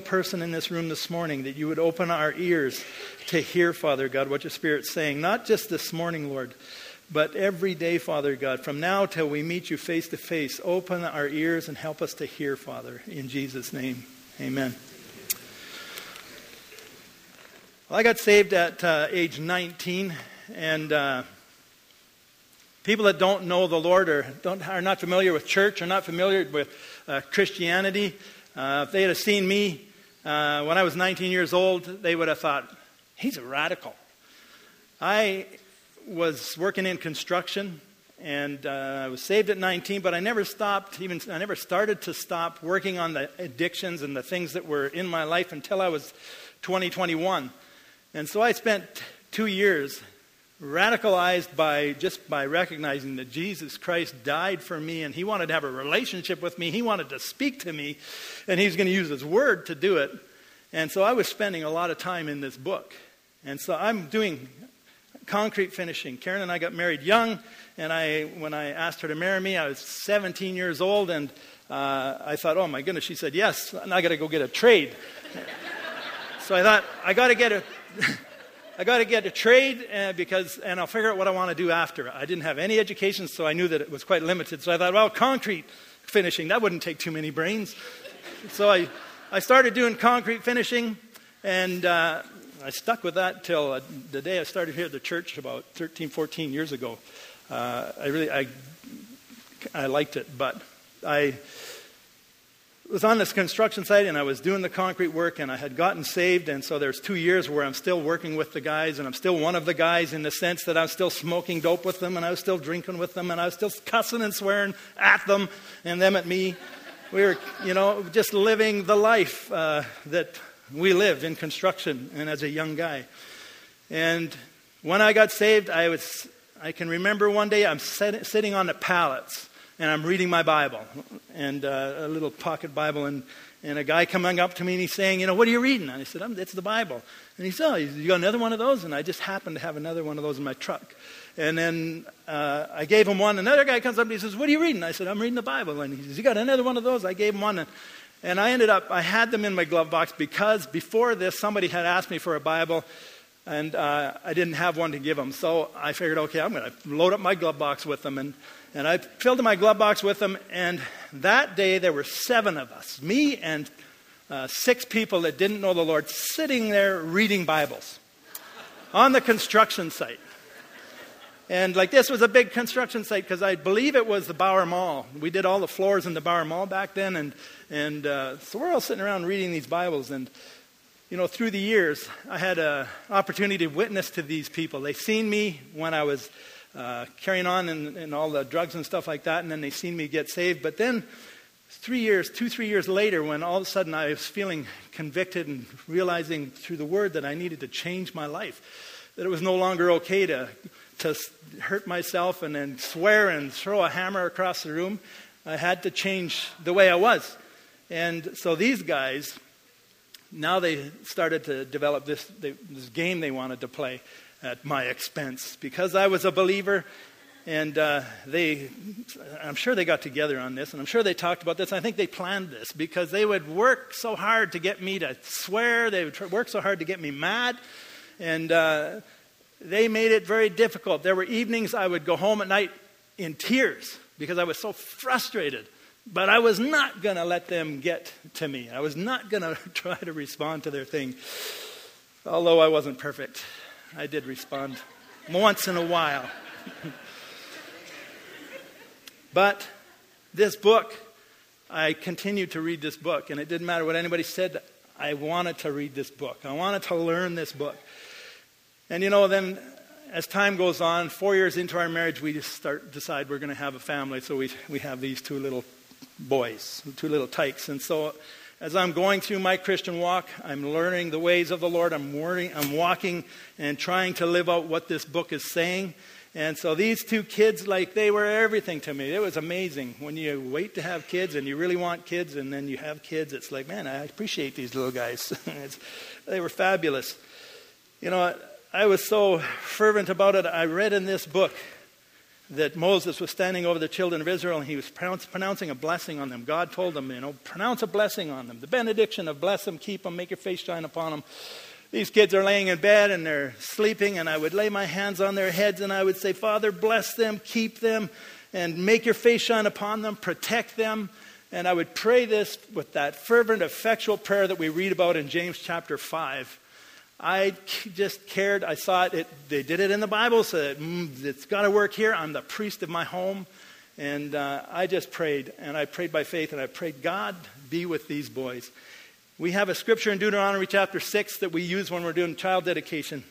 person in this room this morning that you would open our ears to hear, Father God, what your Spirit's saying. Not just this morning, Lord, but every day, Father God, from now till we meet you face to face, open our ears and help us to hear, Father. In Jesus' name, amen. Well, I got saved at uh, age 19, and uh, people that don't know the Lord or don't, are not familiar with church, are not familiar with uh, Christianity, uh, if they had seen me uh, when I was 19 years old, they would have thought, he's a radical. I was working in construction and uh, I was saved at 19, but I never stopped, even I never started to stop working on the addictions and the things that were in my life until I was 2021. 20, and so I spent two years radicalized by just by recognizing that Jesus Christ died for me and he wanted to have a relationship with me. He wanted to speak to me and he's going to use his word to do it. And so I was spending a lot of time in this book. And so I'm doing concrete finishing. Karen and I got married young, and I, when I asked her to marry me, I was 17 years old, and uh, I thought, oh my goodness, she said yes, and I got to go get a trade. so I thought, I got to get a. I got to get a trade uh, because, and I'll figure out what I want to do after. I didn't have any education, so I knew that it was quite limited. So I thought, well, concrete finishing, that wouldn't take too many brains. so I, I started doing concrete finishing, and uh, I stuck with that till uh, the day I started here at the church about 13, 14 years ago. Uh, I really, I, I liked it, but I was on this construction site and I was doing the concrete work and I had gotten saved. And so there's two years where I'm still working with the guys and I'm still one of the guys in the sense that I'm still smoking dope with them and I was still drinking with them and I was still cussing and swearing at them and them at me. We were, you know, just living the life uh, that we live in construction and as a young guy. And when I got saved, I was, I can remember one day I'm sit, sitting on the pallets and I'm reading my Bible and uh, a little pocket Bible, and, and a guy coming up to me and he's saying, You know, what are you reading? And I said, It's the Bible. And he said, Oh, you got another one of those? And I just happened to have another one of those in my truck. And then uh, I gave him one. Another guy comes up and he says, What are you reading? I said, I'm reading the Bible. And he says, You got another one of those? I gave him one. And, and I ended up, I had them in my glove box because before this, somebody had asked me for a Bible and uh, I didn't have one to give them. So I figured, okay, I'm going to load up my glove box with them. And and I filled my glove box with them. And that day, there were seven of us, me and uh, six people that didn't know the Lord, sitting there reading Bibles on the construction site. And like this was a big construction site because I believe it was the Bauer Mall. We did all the floors in the Bauer Mall back then, and and uh, so we're all sitting around reading these Bibles. And you know, through the years, I had an opportunity to witness to these people. They seen me when I was uh, carrying on and, and all the drugs and stuff like that, and then they seen me get saved. But then, three years, two, three years later, when all of a sudden I was feeling convicted and realizing through the word that I needed to change my life, that it was no longer okay to, to hurt myself and then swear and throw a hammer across the room, I had to change the way I was. And so these guys, now they started to develop this, this game they wanted to play at my expense because I was a believer. And uh, they, I'm sure they got together on this, and I'm sure they talked about this. I think they planned this because they would work so hard to get me to swear. They would work so hard to get me mad. And uh, they made it very difficult. There were evenings I would go home at night in tears because I was so frustrated. But I was not going to let them get to me. I was not going to try to respond to their thing, although I wasn't perfect. I did respond once in a while. but this book, I continued to read this book, and it didn't matter what anybody said. I wanted to read this book. I wanted to learn this book. And you know, then as time goes on, four years into our marriage, we just start decide we're going to have a family. So we we have these two little boys, two little tykes, and so as I'm going through my Christian walk, I'm learning the ways of the Lord. I'm, learning, I'm walking and trying to live out what this book is saying. And so these two kids, like, they were everything to me. It was amazing. When you wait to have kids and you really want kids and then you have kids, it's like, man, I appreciate these little guys. they were fabulous. You know, I was so fervent about it. I read in this book that Moses was standing over the children of Israel and he was pronouncing a blessing on them. God told them, you know, pronounce a blessing on them. The benediction of bless them, keep them, make your face shine upon them. These kids are laying in bed and they're sleeping, and I would lay my hands on their heads and I would say, Father, bless them, keep them, and make your face shine upon them, protect them. And I would pray this with that fervent, effectual prayer that we read about in James chapter 5. I just cared. I saw it. it they did it in the Bible, so mm, it's got to work here. I'm the priest of my home. And uh, I just prayed, and I prayed by faith, and I prayed, God, be with these boys. We have a scripture in Deuteronomy chapter 6 that we use when we're doing child dedication.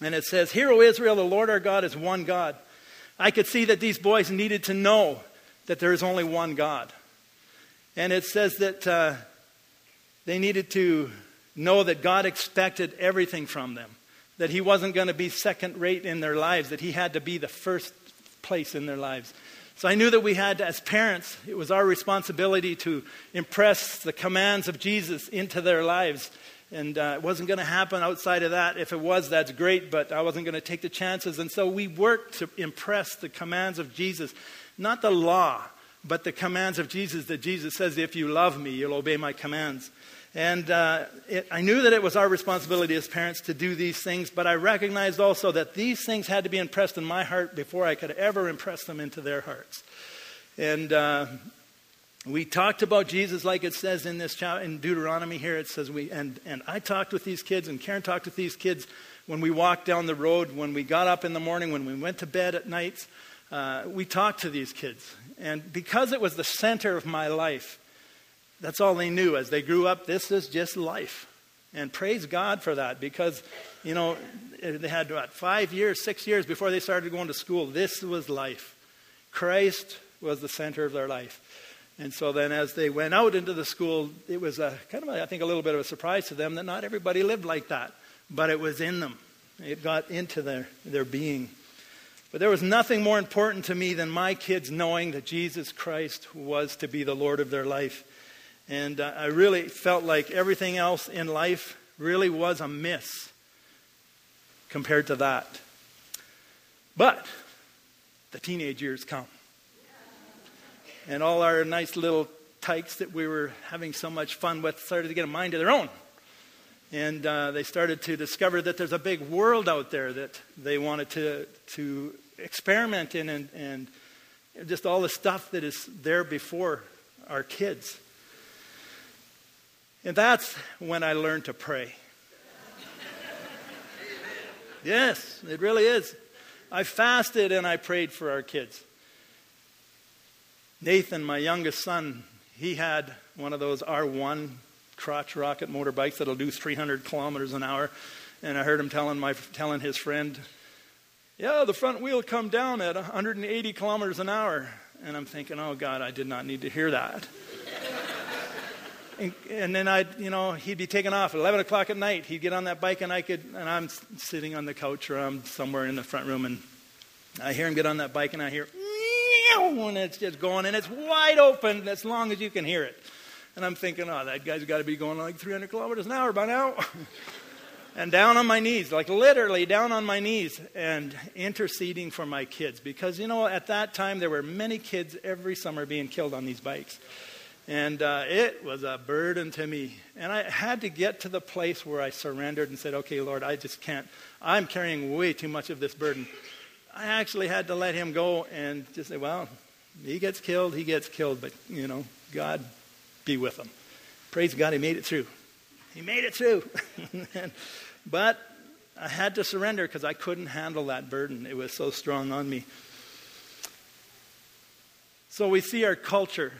And it says, Hear, O Israel, the Lord our God is one God. I could see that these boys needed to know that there is only one God. And it says that uh, they needed to know that God expected everything from them, that He wasn't going to be second rate in their lives, that He had to be the first place in their lives. So I knew that we had, as parents, it was our responsibility to impress the commands of Jesus into their lives. And uh, it wasn't going to happen outside of that. If it was, that's great, but I wasn't going to take the chances. And so we worked to impress the commands of Jesus, not the law, but the commands of Jesus that Jesus says, if you love me, you'll obey my commands. And uh, it, I knew that it was our responsibility as parents to do these things, but I recognized also that these things had to be impressed in my heart before I could ever impress them into their hearts. And uh, we talked about Jesus, like it says in this chapter, in Deuteronomy here. It says we and and I talked with these kids, and Karen talked with these kids when we walked down the road, when we got up in the morning, when we went to bed at nights. Uh, we talked to these kids, and because it was the center of my life, that's all they knew as they grew up. This is just life. And praise God for that because, you know, they had what, five years, six years before they started going to school. This was life. Christ was the center of their life. And so then as they went out into the school, it was a, kind of, a, I think, a little bit of a surprise to them that not everybody lived like that. But it was in them, it got into their, their being. But there was nothing more important to me than my kids knowing that Jesus Christ was to be the Lord of their life. And uh, I really felt like everything else in life really was a miss compared to that. But the teenage years come. And all our nice little tykes that we were having so much fun with started to get a mind of their own. And uh, they started to discover that there's a big world out there that they wanted to, to experiment in and, and just all the stuff that is there before our kids. And that's when I learned to pray. yes, it really is. I fasted and I prayed for our kids. Nathan, my youngest son, he had one of those R1 crotch rocket motorbikes that'll do 300 kilometers an hour. And I heard him telling, my, telling his friend, Yeah, the front wheel come down at 180 kilometers an hour. And I'm thinking, Oh, God, I did not need to hear that. And, and then I'd, you know, he'd be taking off at 11 o'clock at night. He'd get on that bike, and I could, and I'm sitting on the couch or I'm somewhere in the front room, and I hear him get on that bike, and I hear, and it's just going, and it's wide open as long as you can hear it. And I'm thinking, oh, that guy's got to be going like 300 kilometers an hour by now. and down on my knees, like literally down on my knees, and interceding for my kids. Because, you know, at that time, there were many kids every summer being killed on these bikes. And uh, it was a burden to me. And I had to get to the place where I surrendered and said, okay, Lord, I just can't. I'm carrying way too much of this burden. I actually had to let him go and just say, well, he gets killed, he gets killed, but, you know, God be with him. Praise God, he made it through. He made it through. but I had to surrender because I couldn't handle that burden. It was so strong on me. So we see our culture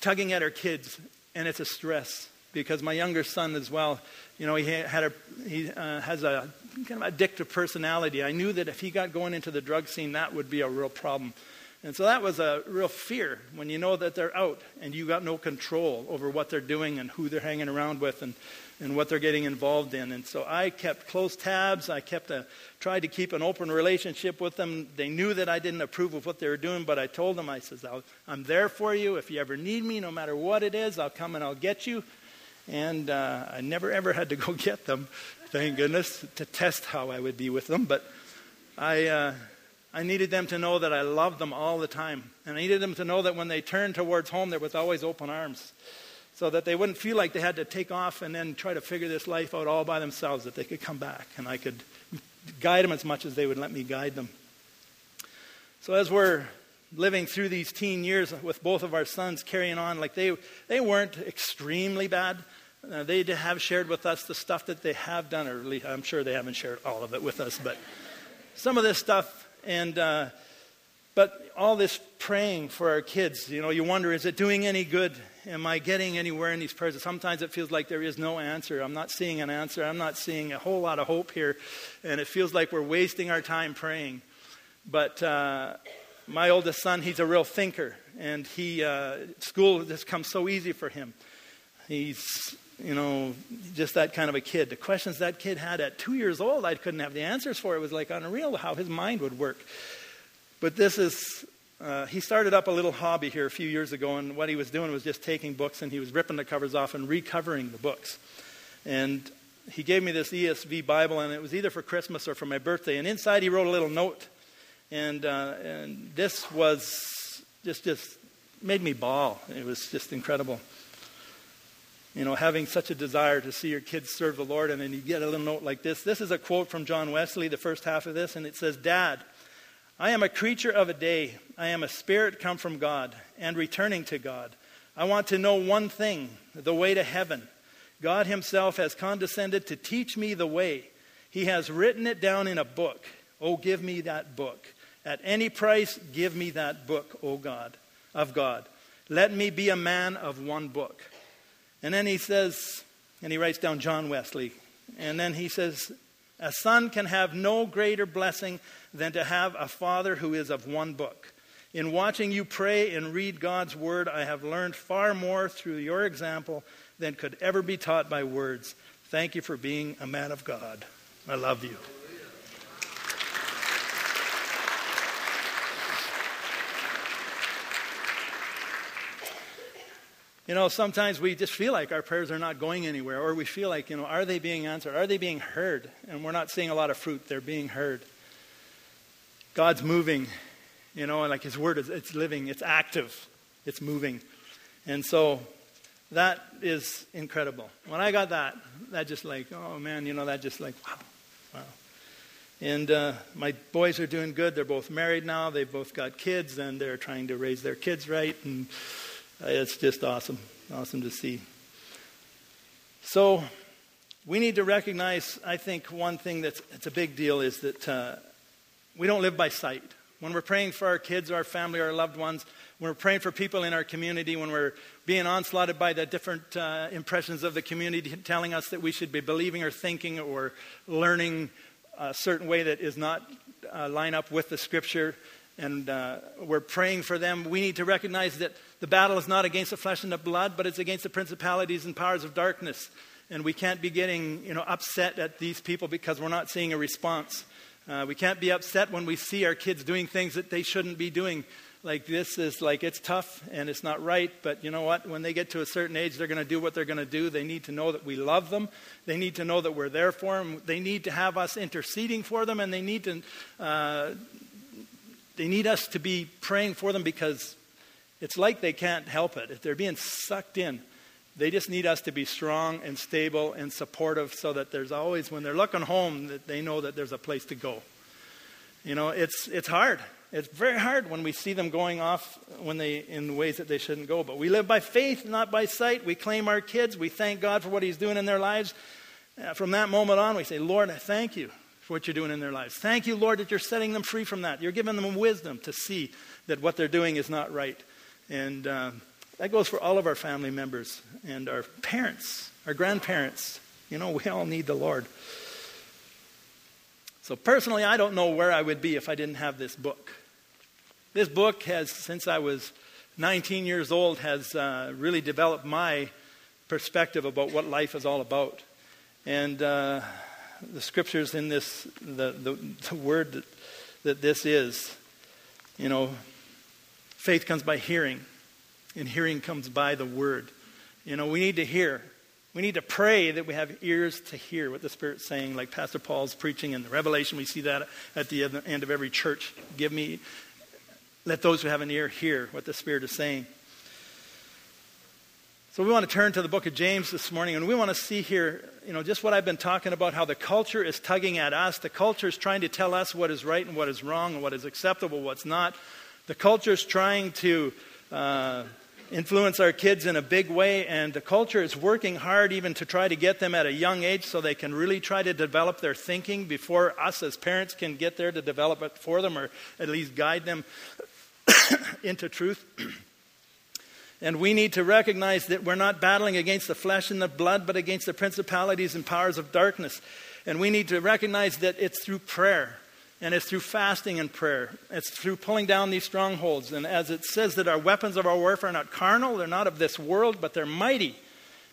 tugging at our kids, and it's a stress because my younger son as well, you know, he had a he uh, has a kind of addictive personality. I knew that if he got going into the drug scene, that would be a real problem. And so that was a real fear when you know that they're out and you got no control over what they're doing and who they're hanging around with and, and what they're getting involved in. And so I kept close tabs. I kept a, tried to keep an open relationship with them. They knew that I didn't approve of what they were doing, but I told them, I says, I'm there for you. If you ever need me, no matter what it is, I'll come and I'll get you. And uh, I never ever had to go get them, thank goodness, to test how I would be with them. But I, uh, I needed them to know that I loved them all the time. And I needed them to know that when they turned towards home, there was always open arms. So that they wouldn't feel like they had to take off and then try to figure this life out all by themselves, that they could come back and I could guide them as much as they would let me guide them. So as we're living through these teen years with both of our sons carrying on, like they, they weren't extremely bad. Uh, they have shared with us the stuff that they have done, or I'm sure they haven't shared all of it with us, but some of this stuff and, uh, but all this praying for our kids, you know, you wonder, is it doing any good? Am I getting anywhere in these prayers? Sometimes it feels like there is no answer. I'm not seeing an answer. I'm not seeing a whole lot of hope here. And it feels like we're wasting our time praying. But uh, my oldest son, he's a real thinker. And he, uh, school has come so easy for him. He's, you know, just that kind of a kid. The questions that kid had at two years old, I couldn't have the answers for. It was like unreal how his mind would work. But this is, uh, he started up a little hobby here a few years ago, and what he was doing was just taking books and he was ripping the covers off and recovering the books. And he gave me this ESV Bible, and it was either for Christmas or for my birthday. And inside he wrote a little note. And, uh, and this was just, just made me bawl. It was just incredible you know, having such a desire to see your kids serve the Lord, and then you get a little note like this. This is a quote from John Wesley, the first half of this, and it says, Dad, I am a creature of a day. I am a spirit come from God and returning to God. I want to know one thing the way to heaven. God Himself has condescended to teach me the way. He has written it down in a book. Oh, give me that book. At any price, give me that book, O God, of God. Let me be a man of one book. And then he says, and he writes down John Wesley, and then he says, A son can have no greater blessing than to have a father who is of one book. In watching you pray and read God's word, I have learned far more through your example than could ever be taught by words. Thank you for being a man of God. I love you. You know, sometimes we just feel like our prayers are not going anywhere, or we feel like, you know, are they being answered? Are they being heard? And we're not seeing a lot of fruit. They're being heard. God's moving, you know, and like His Word is it's living, it's active, it's moving. And so that is incredible. When I got that, that just like, oh man, you know, that just like, wow, wow. And uh, my boys are doing good. They're both married now. They've both got kids, and they're trying to raise their kids right. And it's just awesome, awesome to see. So, we need to recognize, I think, one thing that's, that's a big deal is that uh, we don't live by sight. When we're praying for our kids, our family, our loved ones, when we're praying for people in our community, when we're being onslaughted by the different uh, impressions of the community telling us that we should be believing or thinking or learning a certain way that is not uh, line up with the scripture, and uh, we're praying for them, we need to recognize that the battle is not against the flesh and the blood, but it's against the principalities and powers of darkness. And we can't be getting you know, upset at these people because we're not seeing a response. Uh, we can't be upset when we see our kids doing things that they shouldn't be doing. Like this is like it's tough and it's not right, but you know what? When they get to a certain age, they're going to do what they're going to do. They need to know that we love them. They need to know that we're there for them. They need to have us interceding for them, and they need to uh, they need us to be praying for them because it's like they can't help it. If they're being sucked in, they just need us to be strong and stable and supportive so that there's always, when they're looking home, that they know that there's a place to go. You know, it's, it's hard. It's very hard when we see them going off when they, in ways that they shouldn't go. But we live by faith, not by sight. We claim our kids. We thank God for what He's doing in their lives. Uh, from that moment on, we say, Lord, I thank you for what you're doing in their lives. Thank you, Lord, that you're setting them free from that. You're giving them wisdom to see that what they're doing is not right. And uh, that goes for all of our family members and our parents, our grandparents. You know, we all need the Lord. So, personally, I don't know where I would be if I didn't have this book. This book has, since I was 19 years old, has uh, really developed my perspective about what life is all about. And uh, the scriptures in this, the, the, the word that, that this is, you know, faith comes by hearing, and hearing comes by the word. You know, we need to hear. We need to pray that we have ears to hear what the Spirit's saying, like Pastor Paul's preaching in the Revelation. We see that at the end of every church. Give me, let those who have an ear hear what the Spirit is saying. So we want to turn to the book of James this morning, and we want to see here, you know, just what I've been talking about, how the culture is tugging at us. The culture is trying to tell us what is right and what is wrong, and what is acceptable, what's not. The culture is trying to uh, influence our kids in a big way, and the culture is working hard even to try to get them at a young age so they can really try to develop their thinking before us as parents can get there to develop it for them or at least guide them into truth. And we need to recognize that we're not battling against the flesh and the blood, but against the principalities and powers of darkness. And we need to recognize that it's through prayer. And it's through fasting and prayer. It's through pulling down these strongholds. And as it says that our weapons of our warfare are not carnal, they're not of this world, but they're mighty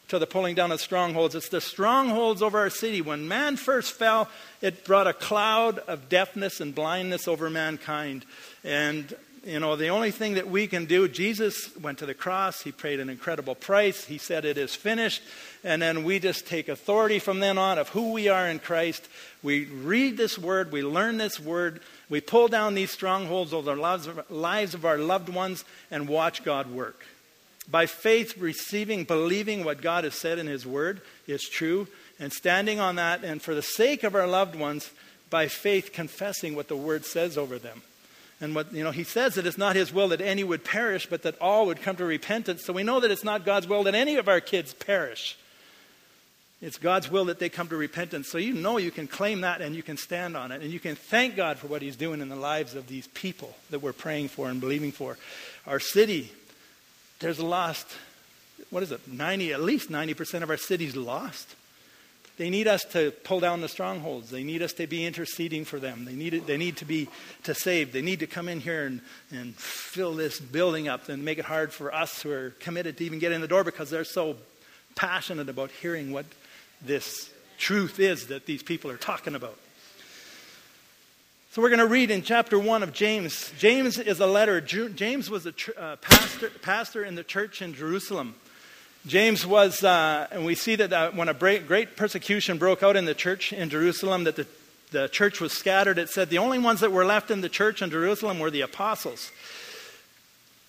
to the pulling down of strongholds. It's the strongholds over our city. When man first fell, it brought a cloud of deafness and blindness over mankind. And you know, the only thing that we can do, Jesus went to the cross, he paid an incredible price, he said it is finished, and then we just take authority from then on of who we are in Christ. We read this word, we learn this word, we pull down these strongholds over the lives of our loved ones and watch God work. By faith, receiving, believing what God has said in his word is true, and standing on that, and for the sake of our loved ones, by faith, confessing what the word says over them. And what, you know, he says that it's not his will that any would perish, but that all would come to repentance. So we know that it's not God's will that any of our kids perish. It's God's will that they come to repentance. So you know you can claim that and you can stand on it. And you can thank God for what he's doing in the lives of these people that we're praying for and believing for. Our city, there's lost, what is it, 90, at least 90% of our city's lost. They need us to pull down the strongholds. They need us to be interceding for them. They need, they need to be to save. They need to come in here and, and fill this building up and make it hard for us who are committed to even get in the door because they're so passionate about hearing what this truth is that these people are talking about. So we're going to read in chapter 1 of James. James is a letter. James was a uh, pastor, pastor in the church in Jerusalem. James was, uh, and we see that uh, when a great persecution broke out in the church in Jerusalem, that the, the church was scattered, it said the only ones that were left in the church in Jerusalem were the apostles.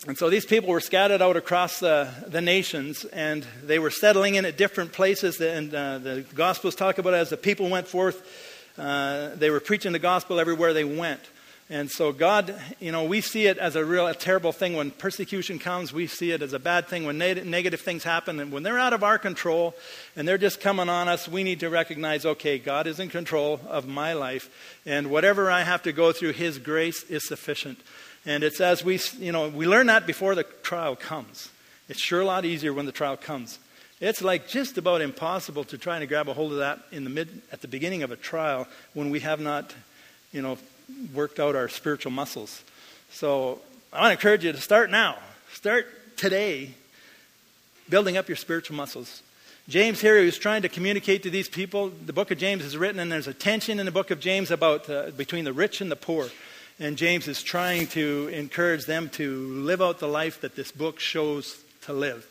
And so these people were scattered out across the, the nations, and they were settling in at different places. And uh, the Gospels talk about it as the people went forth, uh, they were preaching the gospel everywhere they went. And so, God, you know, we see it as a real a terrible thing when persecution comes. We see it as a bad thing when neg- negative things happen. And when they're out of our control and they're just coming on us, we need to recognize okay, God is in control of my life. And whatever I have to go through, His grace is sufficient. And it's as we, you know, we learn that before the trial comes. It's sure a lot easier when the trial comes. It's like just about impossible to try and grab a hold of that in the mid, at the beginning of a trial when we have not, you know, worked out our spiritual muscles. So I want to encourage you to start now. Start today building up your spiritual muscles. James here is trying to communicate to these people. The book of James is written, and there's a tension in the book of James about uh, between the rich and the poor. And James is trying to encourage them to live out the life that this book shows to live.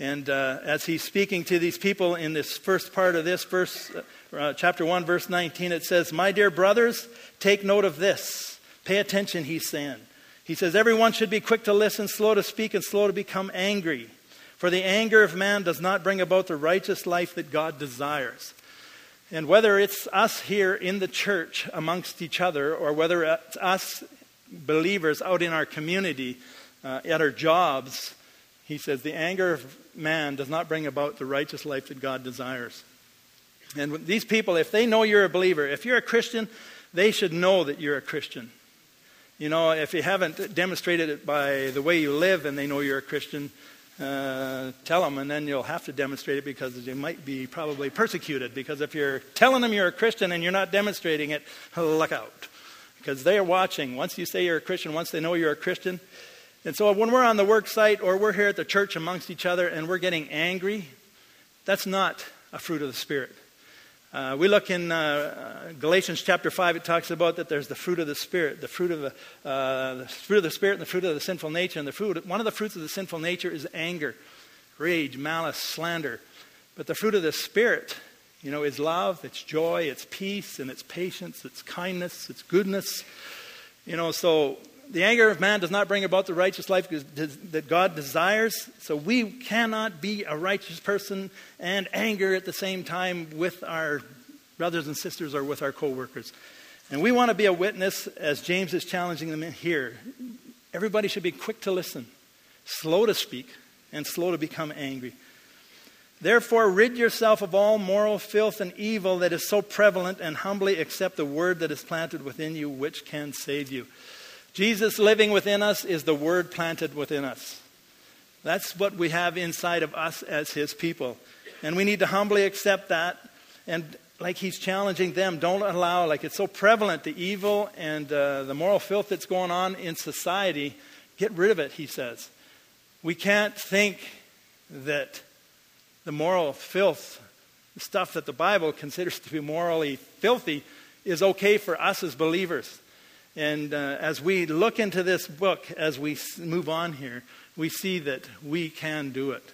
And uh, as he's speaking to these people in this first part of this verse, uh, chapter 1, verse 19, it says, My dear brothers, take note of this. Pay attention, he's saying. He says, Everyone should be quick to listen, slow to speak, and slow to become angry. For the anger of man does not bring about the righteous life that God desires. And whether it's us here in the church amongst each other, or whether it's us believers out in our community, uh, at our jobs, he says, the anger of man does not bring about the righteous life that God desires. And these people, if they know you're a believer, if you're a Christian, they should know that you're a Christian. You know, if you haven't demonstrated it by the way you live and they know you're a Christian, uh, tell them, and then you'll have to demonstrate it because you might be probably persecuted. Because if you're telling them you're a Christian and you're not demonstrating it, look out. Because they are watching. Once you say you're a Christian, once they know you're a Christian, and so when we're on the work site or we're here at the church amongst each other and we're getting angry, that's not a fruit of the Spirit. Uh, we look in uh, Galatians chapter 5, it talks about that there's the fruit of the Spirit, the fruit of the, uh, the fruit of the Spirit and the fruit of the sinful nature. And the fruit, one of the fruits of the sinful nature is anger, rage, malice, slander. But the fruit of the Spirit, you know, is love, it's joy, it's peace, and it's patience, it's kindness, it's goodness. You know, so the anger of man does not bring about the righteous life that God desires. So we cannot be a righteous person and anger at the same time with our brothers and sisters or with our coworkers. And we want to be a witness as James is challenging them here. Everybody should be quick to listen, slow to speak, and slow to become angry. Therefore, rid yourself of all moral filth and evil that is so prevalent, and humbly accept the word that is planted within you, which can save you. Jesus living within us is the word planted within us. That's what we have inside of us as his people. And we need to humbly accept that. And like he's challenging them, don't allow, like it's so prevalent, the evil and uh, the moral filth that's going on in society. Get rid of it, he says. We can't think that the moral filth, the stuff that the Bible considers to be morally filthy, is okay for us as believers. And uh, as we look into this book, as we move on here, we see that we can do it.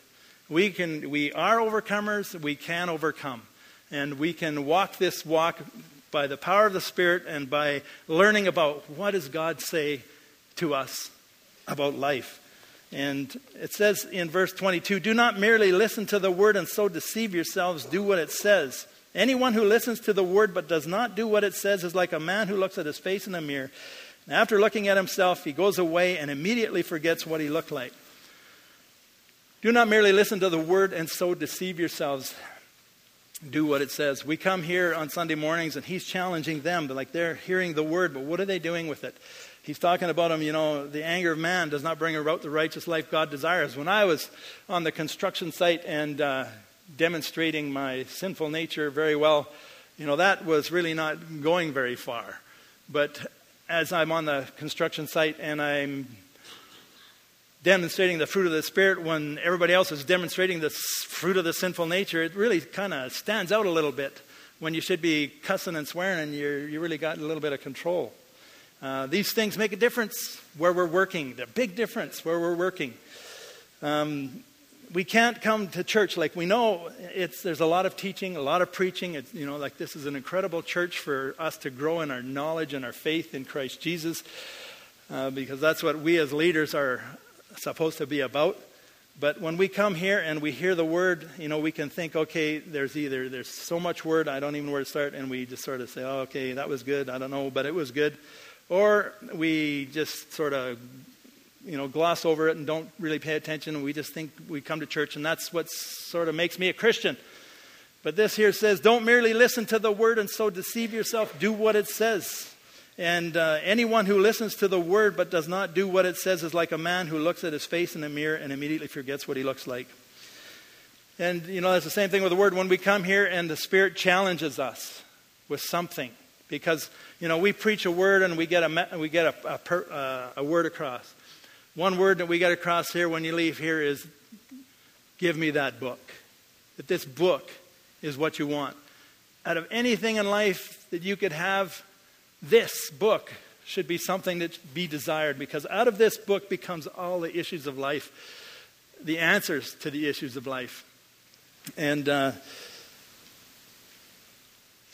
We, can, we are overcomers, we can overcome. And we can walk this walk by the power of the Spirit and by learning about what does God say to us about life. And it says in verse 22 Do not merely listen to the word and so deceive yourselves, do what it says. Anyone who listens to the word but does not do what it says is like a man who looks at his face in a mirror. And after looking at himself, he goes away and immediately forgets what he looked like. Do not merely listen to the word and so deceive yourselves. Do what it says. We come here on Sunday mornings and he's challenging them, like they're hearing the word, but what are they doing with it? He's talking about him, you know, the anger of man does not bring about the righteous life God desires. When I was on the construction site and uh, demonstrating my sinful nature very well, you know, that was really not going very far. But as I'm on the construction site and I'm demonstrating the fruit of the Spirit when everybody else is demonstrating the fruit of the sinful nature, it really kind of stands out a little bit when you should be cussing and swearing and you you really got a little bit of control. Uh, these things make a difference where we're working, a big difference where we're working. Um, we can't come to church like we know it's there's a lot of teaching a lot of preaching. It's, you know like this is an incredible church for us to grow in our knowledge and our faith in christ jesus uh, because that's what we as leaders are supposed to be about. But when we come here and we hear the word you know we can think okay there's either there's so much word i don't even know where to start and we just sort of say oh, okay that was good i don't know but it was good. Or we just sort of, you know, gloss over it and don't really pay attention. We just think we come to church, and that's what sort of makes me a Christian. But this here says, don't merely listen to the word and so deceive yourself. Do what it says. And uh, anyone who listens to the word but does not do what it says is like a man who looks at his face in a mirror and immediately forgets what he looks like. And, you know, that's the same thing with the word. When we come here and the Spirit challenges us with something, because you know we preach a word and we get a we get a, a, per, uh, a word across. One word that we get across here when you leave here is, "Give me that book." That this book is what you want. Out of anything in life that you could have, this book should be something that be desired because out of this book becomes all the issues of life, the answers to the issues of life. And uh,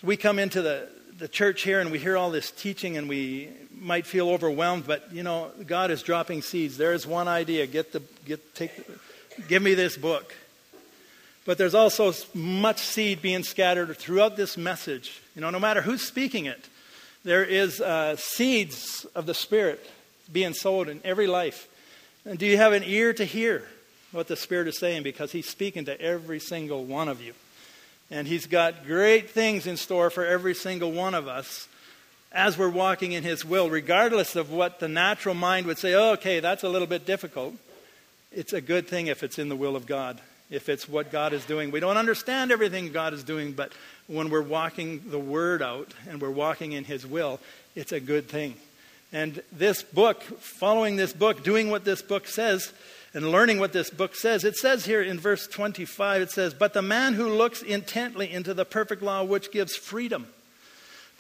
we come into the, the church here and we hear all this teaching and we might feel overwhelmed, but you know, God is dropping seeds. There is one idea: get the get take, give me this book. But there's also much seed being scattered throughout this message. You know, no matter who's speaking it, there is uh, seeds of the Spirit being sowed in every life. And do you have an ear to hear what the Spirit is saying? Because He's speaking to every single one of you. And He's got great things in store for every single one of us as we're walking in His will, regardless of what the natural mind would say, oh, okay, that's a little bit difficult. It's a good thing if it's in the will of God, if it's what God is doing. We don't understand everything God is doing, but when we're walking the Word out and we're walking in His will, it's a good thing. And this book, following this book, doing what this book says, and learning what this book says. It says here in verse 25, it says, But the man who looks intently into the perfect law which gives freedom,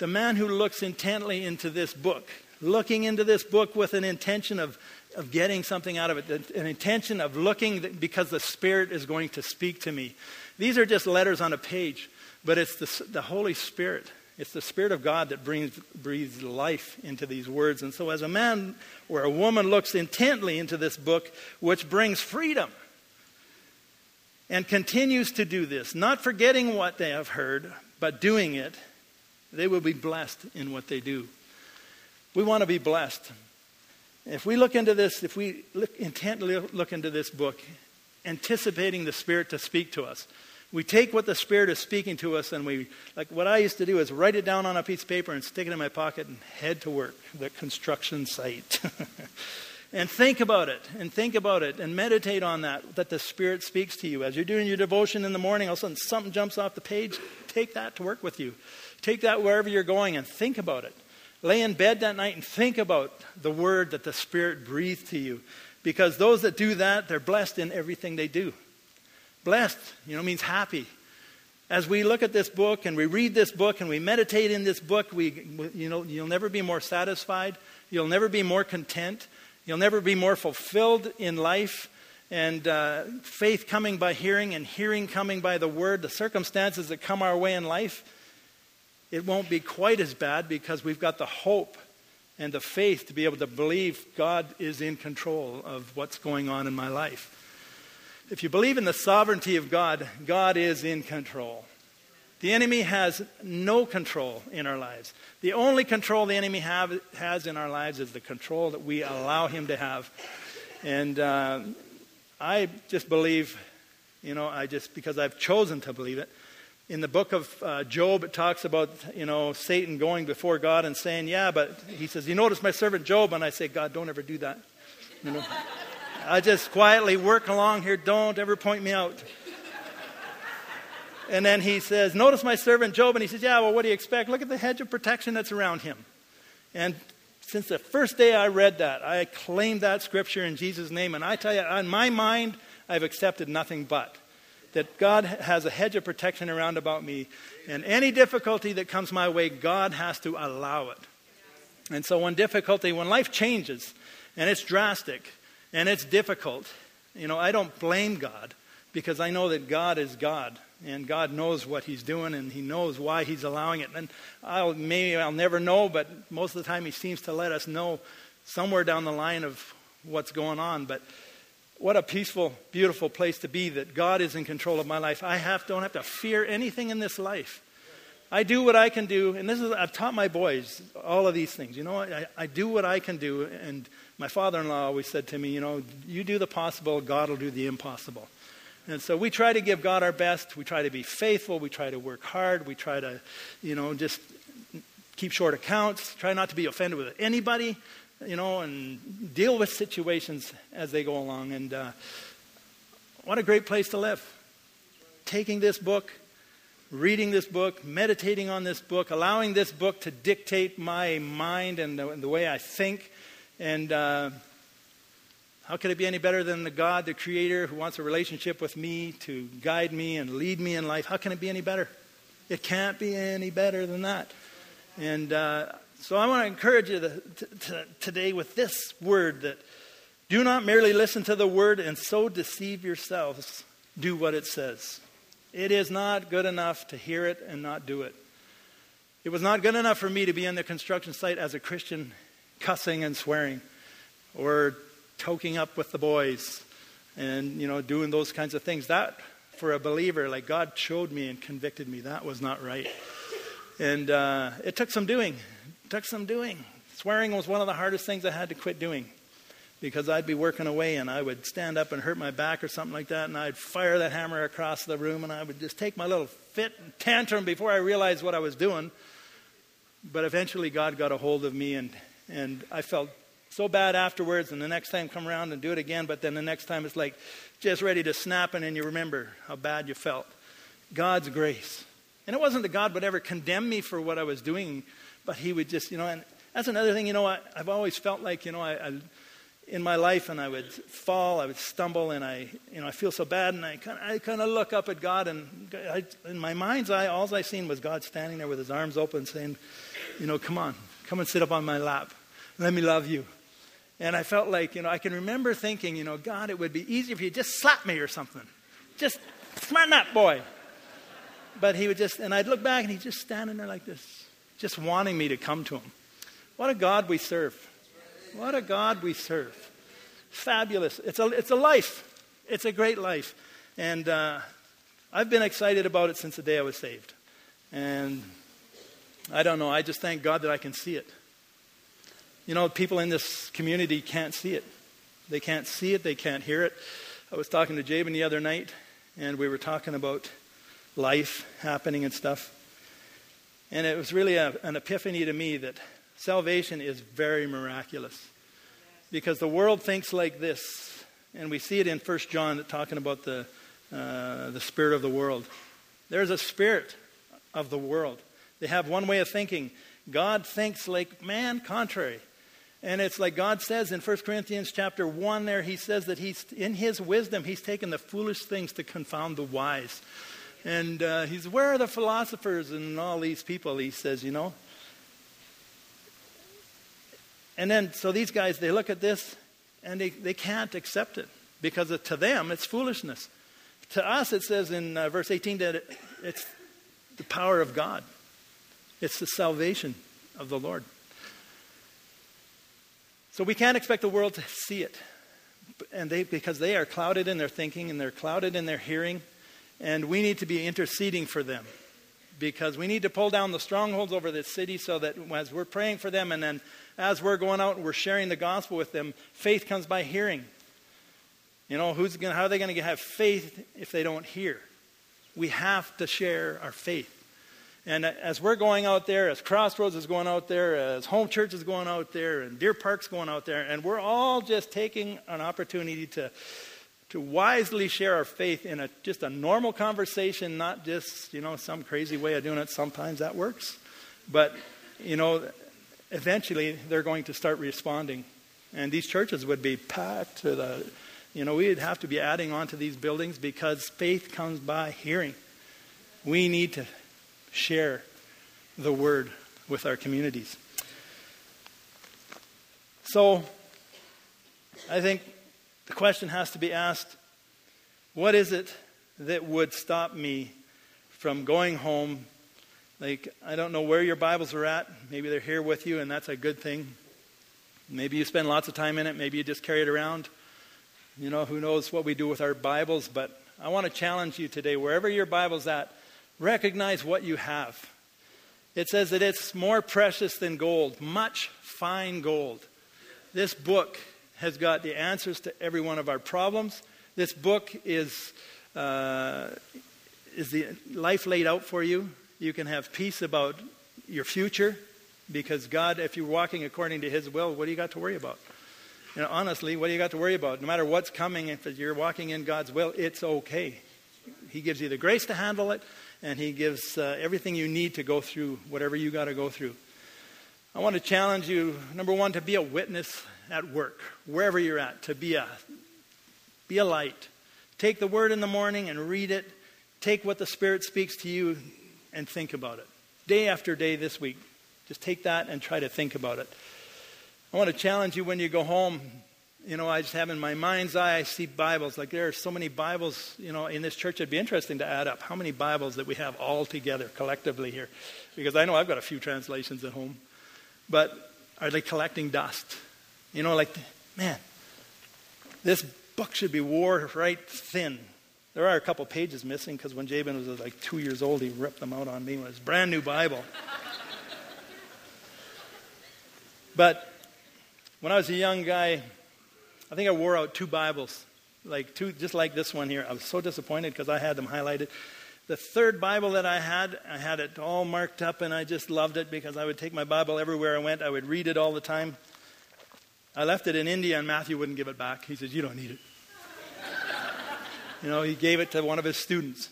the man who looks intently into this book, looking into this book with an intention of, of getting something out of it, an intention of looking because the Spirit is going to speak to me. These are just letters on a page, but it's the, the Holy Spirit. It's the Spirit of God that brings, breathes life into these words. And so, as a man or a woman looks intently into this book, which brings freedom, and continues to do this, not forgetting what they have heard, but doing it, they will be blessed in what they do. We want to be blessed. If we look into this, if we look, intently look into this book, anticipating the Spirit to speak to us, we take what the Spirit is speaking to us and we, like what I used to do is write it down on a piece of paper and stick it in my pocket and head to work, the construction site. and think about it and think about it and meditate on that, that the Spirit speaks to you. As you're doing your devotion in the morning, all of a sudden something jumps off the page, take that to work with you. Take that wherever you're going and think about it. Lay in bed that night and think about the word that the Spirit breathed to you. Because those that do that, they're blessed in everything they do. Blessed, you know, means happy. As we look at this book and we read this book and we meditate in this book, we, you know, you'll never be more satisfied. You'll never be more content. You'll never be more fulfilled in life. And uh, faith coming by hearing and hearing coming by the word, the circumstances that come our way in life, it won't be quite as bad because we've got the hope and the faith to be able to believe God is in control of what's going on in my life. If you believe in the sovereignty of God, God is in control. The enemy has no control in our lives. The only control the enemy have, has in our lives is the control that we allow him to have. And uh, I just believe, you know, I just, because I've chosen to believe it. In the book of uh, Job, it talks about, you know, Satan going before God and saying, yeah, but he says, you notice my servant Job? And I say, God, don't ever do that. You know? I just quietly work along here. Don't ever point me out. And then he says, Notice my servant Job. And he says, Yeah, well, what do you expect? Look at the hedge of protection that's around him. And since the first day I read that, I claimed that scripture in Jesus' name. And I tell you, in my mind, I've accepted nothing but that God has a hedge of protection around about me. And any difficulty that comes my way, God has to allow it. And so when difficulty, when life changes and it's drastic, and it's difficult. You know, I don't blame God because I know that God is God and God knows what He's doing and He knows why He's allowing it. And I'll, maybe I'll never know, but most of the time He seems to let us know somewhere down the line of what's going on. But what a peaceful, beautiful place to be that God is in control of my life. I have, don't have to fear anything in this life. I do what I can do, and this is I've taught my boys all of these things. You know, I, I do what I can do, and my father in law always said to me, you know, you do the possible, God will do the impossible. And so we try to give God our best. We try to be faithful. We try to work hard. We try to, you know, just keep short accounts. Try not to be offended with anybody, you know, and deal with situations as they go along. And uh, what a great place to live. Taking this book, reading this book, meditating on this book, allowing this book to dictate my mind and the, and the way I think and uh, how could it be any better than the God, the Creator, who wants a relationship with me to guide me and lead me in life? How can it be any better? It can't be any better than that. And uh, so I want to encourage you to, to, today with this word that do not merely listen to the word and so deceive yourselves. Do what it says. It is not good enough to hear it and not do it. It was not good enough for me to be on the construction site as a Christian cussing and swearing or toking up with the boys and, you know, doing those kinds of things. That, for a believer, like God showed me and convicted me, that was not right. And uh, it took some doing. Took some doing. Swearing was one of the hardest things I had to quit doing because I'd be working away and I would stand up and hurt my back or something like that, and I'd fire that hammer across the room and I would just take my little fit and tantrum before I realized what I was doing. But eventually, God got a hold of me and and I felt so bad afterwards, and the next time come around and do it again, but then the next time it's like just ready to snap, and then you remember how bad you felt. God's grace. And it wasn't that God would ever condemn me for what I was doing, but He would just, you know, and that's another thing, you know, I, have always felt like, you know, I, I, in my life, and I would fall, I would stumble, and I, you know, I feel so bad, and I kind of, I kind of look up at God, and I, in my mind's eye, all I seen was God standing there with His arms open, saying, you know, come on, come and sit up on my lap. let me love you. And I felt like, you know, I can remember thinking, you know, God, it would be easier if you just slapped me or something. Just smarten up, boy. But he would just, and I'd look back and he's just standing there like this, just wanting me to come to him. What a God we serve. What a God we serve. Fabulous. It's a, it's a life. It's a great life. And uh, I've been excited about it since the day I was saved. And I don't know, I just thank God that I can see it. You know, people in this community can't see it. They can't see it, they can't hear it. I was talking to Jabin the other night, and we were talking about life happening and stuff. And it was really a, an epiphany to me that salvation is very miraculous. Because the world thinks like this, and we see it in 1 John talking about the, uh, the spirit of the world. There's a spirit of the world. They have one way of thinking. God thinks like man, contrary. And it's like God says in 1 Corinthians chapter 1 there, he says that he's, in his wisdom, he's taken the foolish things to confound the wise. And uh, he's, where are the philosophers and all these people? He says, you know. And then, so these guys, they look at this and they, they can't accept it because to them, it's foolishness. To us, it says in uh, verse 18 that it, it's the power of God, it's the salvation of the Lord. So we can't expect the world to see it. And they, because they are clouded in their thinking and they're clouded in their hearing. And we need to be interceding for them. Because we need to pull down the strongholds over this city so that as we're praying for them and then as we're going out and we're sharing the gospel with them, faith comes by hearing. You know, who's gonna, how are they going to have faith if they don't hear? We have to share our faith. And as we're going out there, as Crossroads is going out there, as Home Church is going out there, and Deer Park's going out there, and we're all just taking an opportunity to, to wisely share our faith in a, just a normal conversation, not just, you know, some crazy way of doing it. Sometimes that works. But, you know, eventually they're going to start responding. And these churches would be packed to the, you know, we'd have to be adding on to these buildings because faith comes by hearing. We need to share the word with our communities. So, I think the question has to be asked what is it that would stop me from going home? Like, I don't know where your Bibles are at. Maybe they're here with you, and that's a good thing. Maybe you spend lots of time in it. Maybe you just carry it around. You know, who knows what we do with our Bibles, but I want to challenge you today, wherever your Bible's at, recognize what you have. It says that it's more precious than gold, much fine gold. This book has got the answers to every one of our problems. This book is, uh, is the life laid out for you. You can have peace about your future because God, if you're walking according to His will, what do you got to worry about? You know, honestly, what do you got to worry about? No matter what's coming, if you're walking in God's will, it's okay. He gives you the grace to handle it, and He gives uh, everything you need to go through whatever you got to go through. I want to challenge you, number one, to be a witness at work, wherever you're at, to be a, be a light. Take the word in the morning and read it. Take what the Spirit speaks to you and think about it. Day after day this week, just take that and try to think about it. I want to challenge you when you go home, you know, I just have in my mind's eye, I see Bibles. Like there are so many Bibles, you know, in this church. It'd be interesting to add up how many Bibles that we have all together collectively here. Because I know I've got a few translations at home. But are they collecting dust? You know, like, man, this book should be wore right thin. There are a couple pages missing because when Jabin was like two years old, he ripped them out on me with his brand new Bible. but when I was a young guy, I think I wore out two Bibles, like two, just like this one here. I was so disappointed because I had them highlighted. The third Bible that I had, I had it all marked up, and I just loved it because I would take my Bible everywhere I went. I would read it all the time. I left it in India, and Matthew wouldn't give it back. He says, "You don't need it." you know, he gave it to one of his students,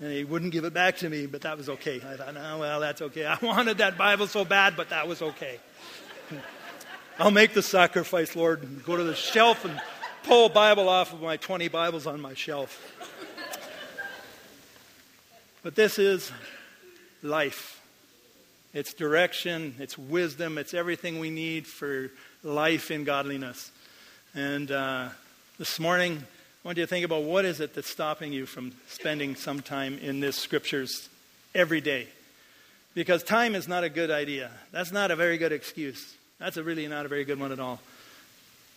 and he wouldn't give it back to me, but that was okay. I thought, "Oh well, that's okay." I wanted that Bible so bad, but that was okay. I'll make the sacrifice, Lord, and go to the shelf and pull a Bible off of my 20 Bibles on my shelf. But this is life. It's direction, it's wisdom, it's everything we need for life in godliness. And uh, this morning, I want you to think about what is it that's stopping you from spending some time in this scriptures every day. Because time is not a good idea. That's not a very good excuse. That's really not a very good one at all.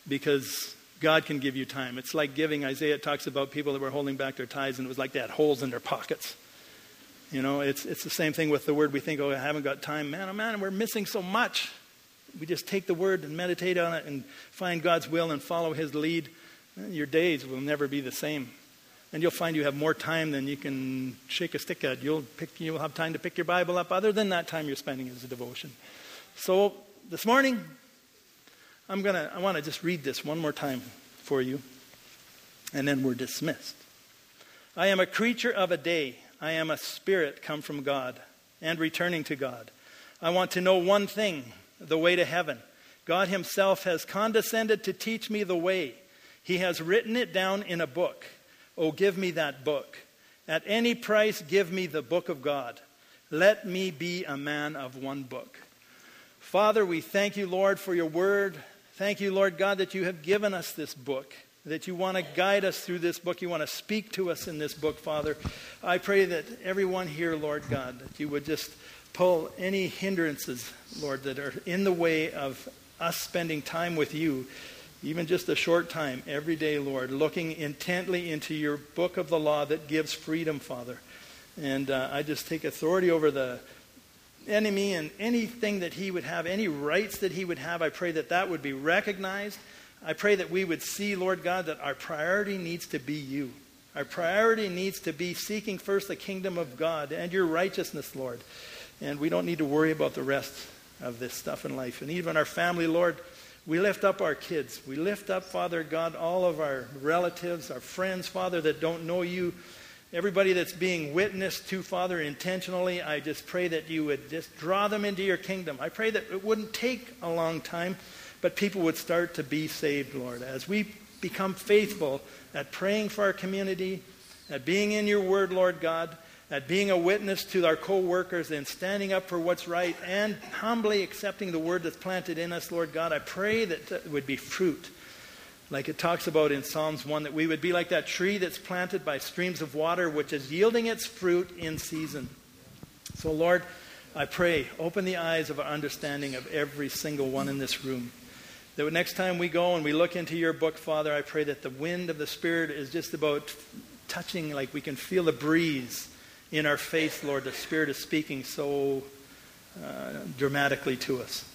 Because God can give you time. It's like giving. Isaiah talks about people that were holding back their tithes, and it was like they had holes in their pockets. You know, it's, it's the same thing with the word. We think, oh, I haven't got time. Man, oh, man, we're missing so much. We just take the word and meditate on it and find God's will and follow his lead. Eh, your days will never be the same. And you'll find you have more time than you can shake a stick at. You'll, pick, you'll have time to pick your Bible up other than that time you're spending as a devotion. So this morning, I'm gonna, I want to just read this one more time for you, and then we're dismissed. I am a creature of a day. I am a spirit come from God and returning to God. I want to know one thing the way to heaven. God Himself has condescended to teach me the way. He has written it down in a book. Oh, give me that book. At any price, give me the book of God. Let me be a man of one book. Father, we thank you, Lord, for your word. Thank you, Lord God, that you have given us this book that you want to guide us through this book. You want to speak to us in this book, Father. I pray that everyone here, Lord God, that you would just pull any hindrances, Lord, that are in the way of us spending time with you, even just a short time every day, Lord, looking intently into your book of the law that gives freedom, Father. And uh, I just take authority over the enemy and anything that he would have, any rights that he would have. I pray that that would be recognized I pray that we would see, Lord God, that our priority needs to be you. Our priority needs to be seeking first the kingdom of God and your righteousness, Lord. And we don't need to worry about the rest of this stuff in life. And even our family, Lord, we lift up our kids. We lift up, Father God, all of our relatives, our friends, Father, that don't know you. Everybody that's being witnessed to, Father, intentionally, I just pray that you would just draw them into your kingdom. I pray that it wouldn't take a long time but people would start to be saved, Lord. As we become faithful at praying for our community, at being in your word, Lord God, at being a witness to our co workers and standing up for what's right and humbly accepting the word that's planted in us, Lord God, I pray that it would be fruit. Like it talks about in Psalms 1, that we would be like that tree that's planted by streams of water, which is yielding its fruit in season. So, Lord, I pray, open the eyes of our understanding of every single one in this room. That next time we go and we look into your book, Father, I pray that the wind of the Spirit is just about touching, like we can feel the breeze in our face, Lord. The Spirit is speaking so uh, dramatically to us.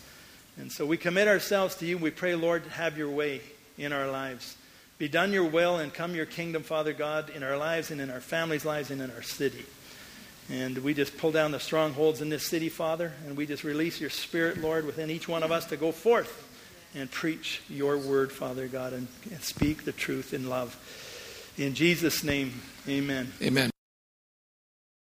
And so we commit ourselves to you. We pray, Lord, have your way in our lives. Be done your will and come your kingdom, Father God, in our lives and in our families' lives and in our city. And we just pull down the strongholds in this city, Father, and we just release your spirit, Lord, within each one of us to go forth and preach your word, Father God, and, speak the truth in love. In Jesus' name, amen. Amen.